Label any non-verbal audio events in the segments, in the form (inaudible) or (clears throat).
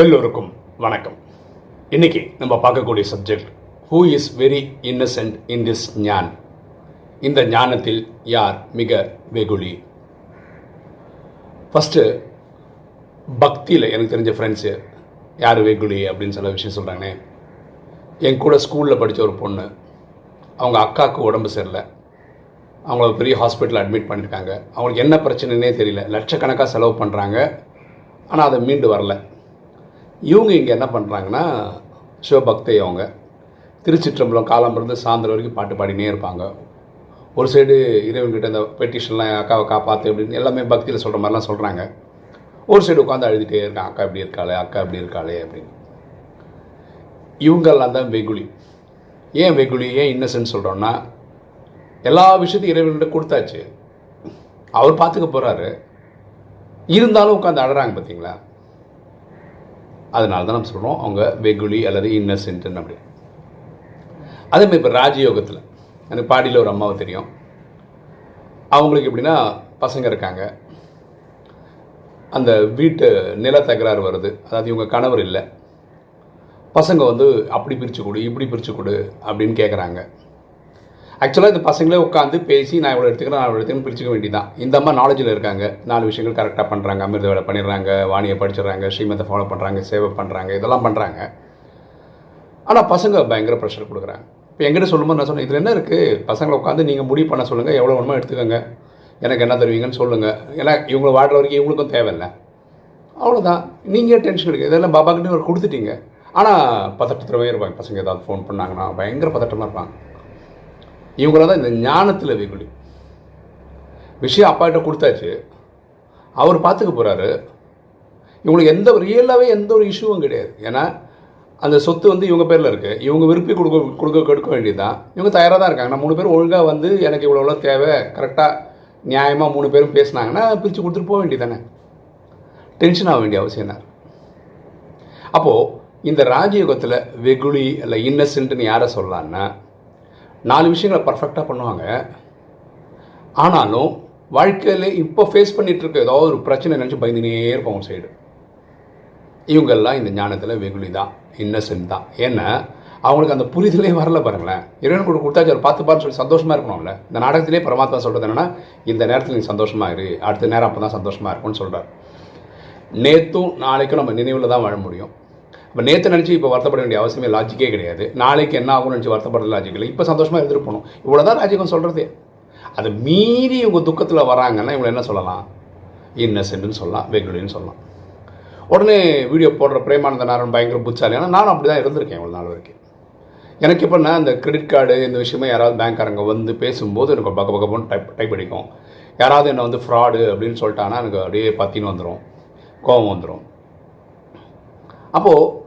எல்லோருக்கும் வணக்கம். இன்னைக்கு நம்ம பார்க்கக்கூடிய subject who is very innocent in this ஞான் இந்த ஞானத்தில் யார் மிக வெகுளி? ஃபஸ்ட்டு பக்தியில் எனக்கு தெரிஞ்ச ஃப்ரெண்ட்ஸு யார் வெகுளி அப்படின்னு சில விஷயம் சொல்கிறாங்கண்ணே என் கூட ஸ்கூலில் படித்த ஒரு பொண்ணு அவங்க அக்காவுக்கு உடம்பு சரியில்லை. அவங்கள பெரிய ஹாஸ்பிட்டலில் அட்மிட் பண்ணியிருக்காங்க அவங்களுக்கு என்ன பிரச்சனைனே தெரியல. லட்சக்கணக்காக செலவு பண்ணுறாங்க ஆனால் அதை மீண்டு வரல. இவங்க இங்கே என்ன பண்ணுறாங்கன்னா சிவபக்தை அவங்க திருச்சிற்றம்பலம் காலம்பிறந்து சாயந்தரம் வரைக்கும் பாட்டு பாடினே இருப்பாங்க. ஒரு சைடு இறைவன்கிட்ட இந்த பெட்டிஷன்லாம் அக்காவை காப்பாற்று அப்படின்னு எல்லாமே பக்தியில் சொல்கிற மாதிரிலாம் சொல்கிறாங்க ஒரு சைடு உட்காந்து அழுதுகிட்டே இருக்கான் அக்கா இப்படி இருக்காளே அக்கா இப்படி இருக்காளே அப்படின்னு. இவங்கெல்லாம் தான் வெகுளி. ஏன் வெகுளி ஏன் இன்னசென்ட் சொல்கிறோன்னா எல்லா விஷயத்தையும் இறைவன்கிட்ட கொடுத்தாச்சு. அவர் பார்த்துக்க போகிறாரு இருந்தாலும் உட்காந்து அழறாங்க பார்த்தீங்களா அதனால தான் நம்ம சொல்கிறோம் அவங்க வெகுளி அல்லது இன்னசென்ட்னு அப்படி. அதே மாதிரி இப்போ ராஜயோகத்தில் எனக்கு பாடியில் ஒரு அம்மாவை தெரியும். அவங்களுக்கு எப்படின்னா பசங்க இருக்காங்க. அந்த வீட்டு நில தகராறு வருது. அதாவது இவங்க கணவர் இல்லை. பசங்க வந்து அப்படி பிரித்து கொடு இப்படி பிரித்து கொடு அப்படின்னு கேட்குறாங்க ஆக்சுவலாக இந்த பசங்களே உட்காந்து பேசி நான் இவ்வளோ எடுத்துக்கிறேன் நான் இவ்வளோ எடுத்துக்கிறேன் பிடிச்சிக்க வேண்டியதான் இந்த அம்மா நாலேஜில் இருக்காங்க. நாலு விஷயங்கள் கரெக்டாக பண்ணுறாங்க அமிர்த வேலை பண்ணிடுறாங்க வாணியை படிச்சிடுறாங்க ஸ்ரீமத்தை ஃபாலோ பண்ணுறாங்க சேவை பண்ணுறாங்க இதெல்லாம் பண்ணுறாங்க ஆனால் பசங்க பயங்கர ப்ரெஷர் கொடுக்குறாங்க. இப்போ எங்கிட்ட சொல்லும்போது நான் சொன்னேன் இதில் என்ன இருக்குது பசங்களை உட்காந்து நீங்கள் முடிவு பண்ண சொல்லுங்கள் எவ்வளோ வேணுமோ எடுத்துக்கோங்க. எனக்கு என்ன தருவீங்கன்னு சொல்லுங்கள் ஏன்னா இவங்களை வாடுற வரைக்கும் இவங்களுக்கும் தேவையில்லை. அவ்வளோதான் நீங்கள் டென்ஷன் எடுக்க இதெல்லாம் பாபா கிட்டே ஒரு கொடுத்துட்டீங்க. ஆனால் பதட்டத்திலவே இருப்பாங்க. பசங்க ஏதாவது ஃபோன் பண்ணாங்கன்னா பயங்கர பதட்டமாக இருப்பாங்க. இவங்கள தான் இந்த ஞானத்தில் வெகுளி விஷயம் அப்பாகிட்ட கொடுத்தாச்சு. அவர் பார்த்துக்க போகிறாரு இவங்களுக்கு எந்த ரியலாகவே எந்த ஒரு இஷ்யூவும் கிடையாது. ஏன்னா அந்த சொத்து வந்து இவங்க பேரில் இருக்குது இவங்க விருப்பி கொடுக்க கொடுக்க கொடுக்க வேண்டியதுதான். இவங்க தயாராக தான் இருக்காங்க. நான் மூணு பேர் ஒழுங்காக வந்து எனக்கு இவ்வளோ எவ்வளோ தேவை கரெக்டாக நியாயமாக மூணு பேரும் பேசுனாங்கன்னா பிரித்து கொடுத்துட்டு போக வேண்டியது தானே டென்ஷன் ஆக வேண்டிய அவசியம் என்ன அப்போது இந்த ராஜயோகத்தில் வெகுளி இல்லை இன்னசென்ட்னு யாரை சொல்லலான்னா நாலு விஷயங்களை பர்ஃபெக்டாக பண்ணுவாங்க. ஆனாலும் வாழ்க்கையில் இப்போ ஃபேஸ் பண்ணிகிட்ருக்க இருக்க ஏதாவது ஒரு பிரச்சனை நினச்சி பயந்துனே இருப்போம் அவங்க சைடு இவங்கெல்லாம் இந்த ஞானத்தில் வெகுளி தான் இன்னசென்ட் தான். ஏன்னா அவங்களுக்கு அந்த புரிதலே வரல பாருங்களேன். இறைவன் கூட கொடுத்தாச்சு அவர் பார்த்து பார்த்து சொல்லி சந்தோஷமாக இருக்கணும்ல. இந்த நாடகத்திலே பரமாத்மா சொல்கிறது என்னன்னா இந்த நேரத்தில் நீங்கள் சந்தோஷமாக இரு அடுத்த நேரம் அப்போ தான் சந்தோஷமாக இருக்கும்னு சொல்கிறார் நேற்றும் நாளைக்கும் நம்ம நினைவில் தான் வாழ முடியும். இப்போ நேற்று நினச்சி இப்போ வருத்தப்பட வேண்டிய அவசியமே லாஜிக்கே கிடையாது. நாளைக்கு என்ன ஆகும்னு நினச்சி வருத்தப்படுற லாஜிக் இல்லை. இப்போ சந்தோஷமாக எழுதிருப்போம் இவ்வளோ தான் ராஜிகம் சொல்கிறது அது மீறி இவங்க துக்கத்தில் வராங்கன்னா இவங்களை என்ன சொல்லலாம்? இன்னசென்ட்னு சொல்லலாம். வெகுலின்னு சொல்லலாம். உடனே வீடியோ போடுற பிரேமானந்த நாராயண் பயங்கர புச்சாலி ஆனால் நானும் அப்படி தான் இருந்திருக்கேன் இவ்வளோ நாள் வரைக்கும். எனக்கு எப்படின்னா இந்த கிரெடிட் கார்டு இந்த விஷயமா யாராவது பேங்க்காரங்க வந்து பேசும்போது எனக்கு பக்க பக்கம்னு டைப் டைப் அடிக்கும். யாராவது என்னை வந்து ஃப்ராடு அப்படின்னு சொல்லிட்டாங்கன்னா எனக்கு அப்படியே பத்தின்னு வந்துடும் கோபம் வந்துடும் அப்போது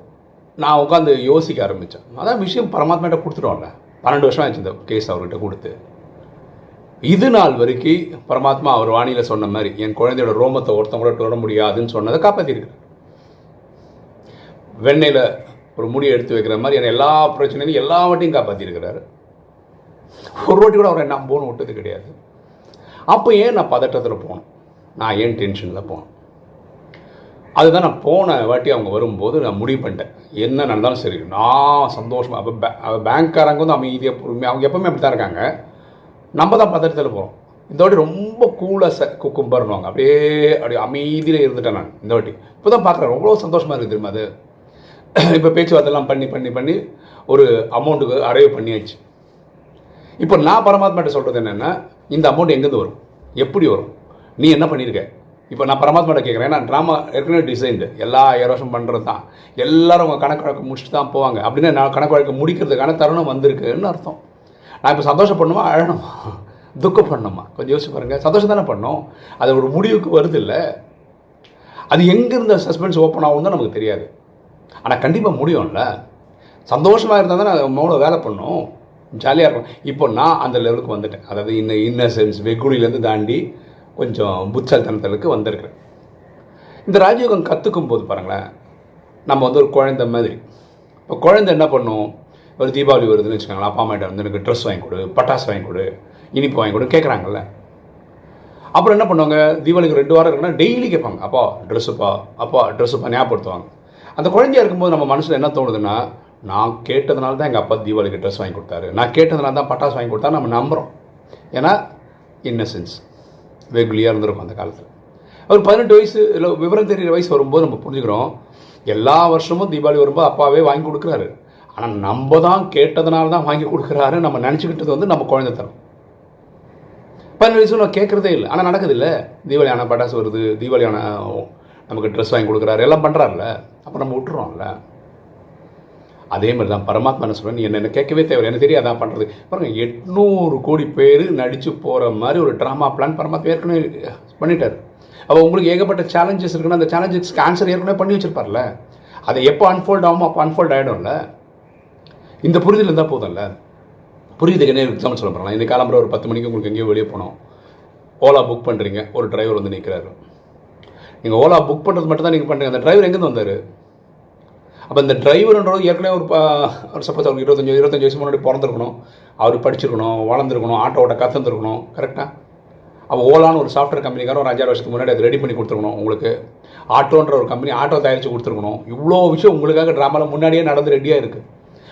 நான் உட்காந்து யோசிக்க ஆரம்பித்தேன் அதான் விஷயம் பரமாத்மாட்ட கொடுத்துட்டோம்ல. பன்னெண்டு வருஷம் ஆச்சு இந்த கேஸ் அவர்கிட்ட கொடுத்து. இது நாள் வரைக்கும் பரமாத்மா அவர் வாணியில் சொன்ன மாதிரி என் குழந்தையோட ரோமத்தை ஒருத்தன் கூட தொட முடியாதுன்னு சொன்னதை காப்பாற்றிருக்கு வெண்ணெயில் ஒரு முடியை எடுத்து வைக்கிற மாதிரி என்னை எல்லா பிரச்சனையும் எல்லா வாட்டியும் காப்பாற்றிருக்கிறாரு ஒரு வாட்டி கூட அவரை நான் போகணும் விட்டது கிடையாது. அப்போ ஏன் நான் பதட்டத்தில் போனேன் நான் ஏன் டென்ஷனில் போனேன் அதுதான் நான் போன வாட்டி அவங்க வரும்போது நான் முடிவு பண்ணிட்டேன். என்ன நடந்தாலும் சரி நான் சந்தோஷமாக அப்போ பே பேங்க்காரங்க வந்து அமைதியாக பொறுமையாக அவங்க எப்பவுமே அப்படி தான் இருக்காங்க. நம்ம தான் பதட்டத்தில் போகிறோம் இந்த வாட்டி ரொம்ப கூலாக ச குக்கும்பர்னுவாங்க அப்படியே அப்படியே அமைதியில் இருந்துட்டேன் நான் இந்த வாட்டி. இப்போ தான் பார்க்குறேன் ரொம்ப சந்தோஷமாக இருக்குது தெரியுமா அது? (clears throat) இப்போ பேச்சுவார்த்தைலாம் பண்ணி பண்ணி பண்ணி ஒரு அமௌண்ட்டுக்கு அரைவ் பண்ணியாச்சு. இப்போ நான் பரமாத்மாட்ட சொல்கிறது என்னென்னா இந்த அமௌண்ட் எங்கேருந்து வரும்? எப்படி வரும்? நீ என்ன பண்ணியிருக்க? இப்போ நான் பரமாத்மாட்ட கேட்குறேன். ஏன்னா ட்ராமா ஏற்கனவே டிசைன்டு எல்லா ஏரோஷம் பண்ணுறது தான். எல்லாரும் அவங்க கணக்கு வழக்கு முடிச்சுட்டு தான் போவாங்க. அப்படின்னா நான் கணக்கு வழக்கு முடிக்கிறதுக்கான தருணம் வந்திருக்குன்னு அர்த்தம். நான் இப்போ சந்தோஷப்படணுமா? அழணுமா? பண்ணணுமா கொஞ்சம் யோசிச்சு பாருங்கள் சந்தோஷம் தானே பண்ணோம். அது ஒரு முடிவுக்கு வருது இல்லை. அது எங்கேருந்து சஸ்பென்ஸ் ஓப்பன் ஆகும் தான் நமக்கு தெரியாது. ஆனால் கண்டிப்பாக முடியும்ல. சந்தோஷமாக இருந்தால் தானே மௌன வேலை பண்ணும். ஜாலியாக இருக்கும். இப்போ நான் அந்த லெவலுக்கு வந்துட்டேன். அதாவது இன்ன இன்னசென்ஸ் வெகுளிலேருந்து தாண்டி கொஞ்சம் புத்தல்தனத்தலுக்கு வந்திருக்கிறேன். இந்த ராஜயோகம் கற்றுக்கும் போது பாருங்களேன் நம்ம வந்து ஒரு குழந்தை மாதிரி. இப்போ குழந்தை என்ன பண்ணும்? ஒரு தீபாவளி வருதுன்னு வச்சுக்கோங்களேன் அப்பா அம்மாட்ட வந்து எனக்கு ட்ரெஸ் வாங்கி கொடு பட்டாசு வாங்கி கொடு இனிப்பு வாங்கி கொடு கேட்குறாங்கல்ல அப்புறம் என்ன பண்ணுவாங்க? தீபாவளிக்கு ரெண்டு வாரம் இருக்குன்னா டெய்லி கேட்பாங்க அப்பா ட்ரெஸ்ஸுப்பா அப்பா ட்ரெஸ்ஸுப்பா ஞாபகப்படுத்துவாங்க. அந்த குழந்தையா இருக்கும்போது நம்ம மனசில் என்ன தோணுதுன்னா நான் கேட்டதுனால தான் எங்கள் அப்பா தீபாவளிக்கு ட்ரெஸ் வாங்கி கொடுத்தாரு. நான் கேட்டதுனால தான் பட்டாசு வாங்கி கொடுத்தா நம்ம நம்புகிறோம் ஏன்னா இன்னசென்ஸ் வெகுலியாக இருந்திருக்கும் அந்த காலத்தில். ஒரு பதினெட்டு வயசு இல்லை விவரம் தெரிகிற வயசு வரும்போது நம்ம புரிஞ்சுக்கிறோம் எல்லா வருஷமும் தீபாவளி வரும்போது அப்பாவே வாங்கி கொடுக்குறாரு. ஆனால் நம்ம தான் கேட்டதுனால தான் வாங்கி கொடுக்குறாரு நம்ம நினச்சிக்கிட்டது வந்து நம்ம குழந்தைத்தனம். பதினெட்டு வயசு நான் கேட்குறதே இல்லை. ஆனால் நடக்குது இல்லை தீபாவளி ஆனால் பட்டாசு வருது தீபாவளி ஆனால் நமக்கு ட்ரெஸ் வாங்கி கொடுக்குறாரு எல்லாம் பண்ணுறாருல அப்போ நம்ம விட்டுறோம்ல. அதே மாதிரி தான் பரமாத்மா என்ன சொல்கிறேன் நீ என்ன கேட்கவே தேவை எனக்கு தெரியும் அதான் பண்ணுறது பாருங்க எட்நூறு கோடி பேர் நடித்து போகிற மாதிரி ஒரு ட்ராமா பிளான் பரமாத்மா ஏற்கனவே பண்ணிட்டார். அப்போ உங்களுக்கு ஏகப்பட்ட சேலஞ்சஸ் இருக்குன்னா அந்த சேலஞ்சஸ்க்கு ஆன்சர் ஏற்கனவே பண்ணி வச்சிருப்பார்ல. அதை எப்போ அன்ஃபோல்ட் ஆகுமோ அப்போ அன்ஃபோல்ட் ஆகிடும்ல இந்த புரிதல் இருந்தால் போதும்ல. புரியுதுக்கு என்ன எக்ஸாம்பிள் சொல்ல போகிறேன் இந்த காலம்புற ஒரு பத்து மணிக்கு உங்களுக்கு எங்கேயோ வெளியே போனோம். ஓலா புக் பண்ணுறீங்க ஒரு டிரைவர் வந்து நிற்கிறாரு நீங்கள் ஓலா புக் பண்ணுறது மட்டும் தான் நீங்கள் பண்ணுறீங்க அந்த டிரைவர் எங்கேருந்து வந்தார்? அப்போ இந்த டிரைவருன்றது ஏற்கனவே ஒரு ஒரு சப்போஸ் அவருக்கு இருபத்தஞ்சி இருபத்தஞ்சி வயசு முன்னாடி பிறந்திருக்கணும். அவர் படிச்சிருக்கணும் வளர்ந்துருக்கணும் ஆட்டோவோட கற்றுந்துருக்கணும் கரெக்டாக அப்போ ஓலான்னு ஒரு சாஃப்ட்வேர் கம்பெனிக்கார ஒரு அஞ்சாறு வருஷத்துக்கு முன்னாடி அதை ரெடி பண்ணி கொடுத்துருக்கணும் உங்களுக்கு. ஆட்டோன்ற ஒரு கம்பெனி ஆட்டோ தயாரித்து கொடுத்துருக்கணும். இவ்வளோ விஷயம் உங்களுக்காக ட்ராமாவில் முன்னாடியே நடந்து ரெடியாக இருக்குது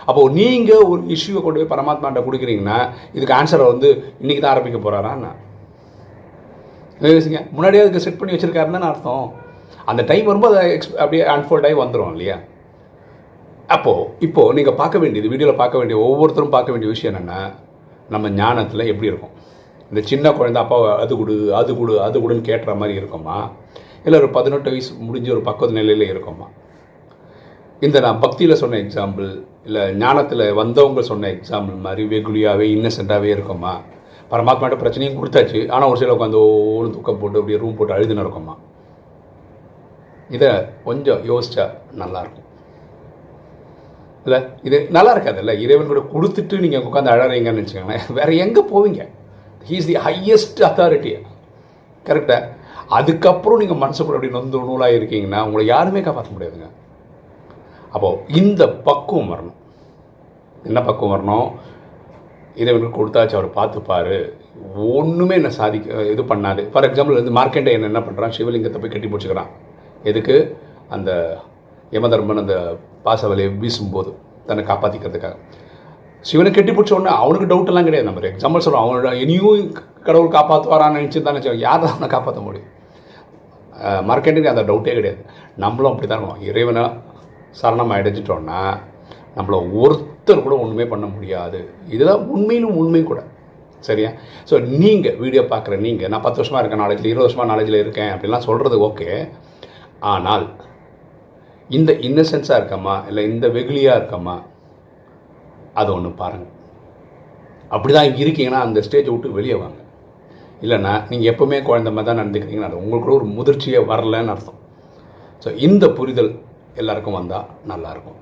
அப்போது நீங்கள் ஒரு இஷ்யூவை கொண்டு போய் பரமாத்மாட்ட கொடுக்குறீங்கன்னா இதுக்கு ஆன்சரை வந்து இன்றைக்கி தான் ஆரம்பிக்க போகிறாரா யோசிங்க? முன்னாடியே அதுக்கு செட் பண்ணி வச்சுருக்காருன்னு அர்த்தம். அந்த டைம் வரும்போது அதை எக்ஸ் அப்படியே அன்ஃபோல்ட் ஆகி வந்துடும் இல்லையா? அப்போது இப்போது நீங்கள் பார்க்க வேண்டியது வீடியோவில் பார்க்க வேண்டிய ஒவ்வொருத்தரும் பார்க்க வேண்டிய விஷயம் என்னென்னா நம்ம ஞானத்தில் எப்படி இருக்கும்? இந்த சின்ன குழந்தை அப்பா அது கொடு அது கொடு அது கொடுன்னு கேட்டுற மாதிரி இருக்குமா? இல்லை ஒரு பதினெட்டு வயசு முடிஞ்ச ஒரு பக்குவ நிலையில் இருக்குமா? இந்த நான் பக்தியில் சொன்ன எக்ஸாம்பிள் இல்லை ஞானத்தில் வந்தவங்க சொன்ன எக்ஸாம்பிள் மாதிரி வெகுலியாகவே இன்னசென்ட்டாகவே இருக்குமா? பரமாத்மாட்ட பிரச்சனையும் கொடுத்தாச்சு. ஆனால் ஒரு சில உட்காந்து ஒவ்வொரு துக்கம் போட்டு அப்படியே ரூம் போட்டு அழுதுன்னு இருக்குமா? இதை கொஞ்சம் யோசிச்சா நல்லாயிருக்கும் இல்லை இது நல்லா இருக்காதுல்ல இறைவன் கூட கொடுத்துட்டு நீங்கள் உட்காந்து அழறீங்கன்னு வச்சுக்கோங்களேன். வேறு எங்கே போவீங்க? ஹீஸ் தி ஹையஸ்ட் அத்தாரிட்டி கரெக்டாக அதுக்கப்புறம் நீங்கள் மனசு கூட அப்படி நொந்து நூலாக இருக்கீங்கன்னா உங்களை யாருமே காப்பாற்ற முடியாதுங்க. அப்போது இந்த பக்குவம் வரணும். என்ன பக்குவம் வரணும்? இறைவனுக்கு கொடுத்தாச்சு அவர் பார்த்துப்பார். ஒன்றுமே என்ன சாதிக்க இது பண்ணாது. ஃபார் எக்ஸாம்பிள் வந்து மார்க்கெண்டை என்ன என்ன பண்ணுறான் சிவலிங்கத்தை போய் கட்டி பிடிச்சிக்கிறான். எதுக்கு? அந்த யமதர்மன் அந்த பாசவலையை வீசும்போது தன்னை காப்பாற்றிக்கிறதுக்காக சிவனை கட்டி பிடிச்ச உடனே அவனுக்கு டவுட்டெல்லாம் கிடையாது. நம்ம எக்ஸாம்பிள் சொல்கிறோம் அவனோட இனியும் கடவுள் காப்பாற்றுவாரான்னு நினச்சி தானே யார் தான் அவனை காப்பாற்ற முடியும்? மார்க்கெட்டுக்கு அந்த டவுட்டே கிடையாது. நம்மளும் அப்படி தான் இருக்கோம் இறைவனை சரணம் அடைஞ்சிட்டோன்னா நம்மளை ஒருத்தர் கூட ஒன்றுமே பண்ண முடியாது. இதுதான் உண்மையிலும் உண்மை கூட. சரியா? ஸோ நீங்கள் வீடியோ பார்க்குற நீங்கள் நான் பத்து வருஷமாக இருக்கேன் நாலேஜில் இருபது வருஷமாக நாலேஜில் இருக்கேன் அப்படிலாம் சொல்கிறது ஓகே ஆனால் இந்த இன்னசென்ஸாக இருக்கமா இல்லை இந்த வெகுளியாக இருக்கமா அதை ஒன்று பாருங்கள் அப்படி தான் இருக்கீங்கன்னா அந்த ஸ்டேஜை விட்டு வெளியே வாங்க. இல்லைன்னா நீங்கள் எப்போவுமே குழந்த மாதிரி தான் நடந்துக்கிறீங்கன்னு அது உங்களுக்கு ஒரு முதிர்ச்சியே வரலன்னு அர்த்தம். ஸோ இந்த புரிதல் எல்லாருக்கும் வந்தால் நல்லாயிருக்கும்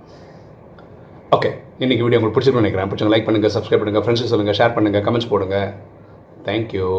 ஓகே இன்றைக்கி வீடியோ உங்களுக்கு பிடிச்சிருக்குன்னு நினைக்கிறேன். பிடிச்சவங்க லைக் பண்ணுங்கள் சப்ஸ்கிரைப் பண்ணுங்கள் ஃப்ரெண்ட்ஸ் சொல்லுங்கள் ஷேர் பண்ணுங்கள் கமெண்ட்ஸ் போடுங்கள் தேங்க்யூ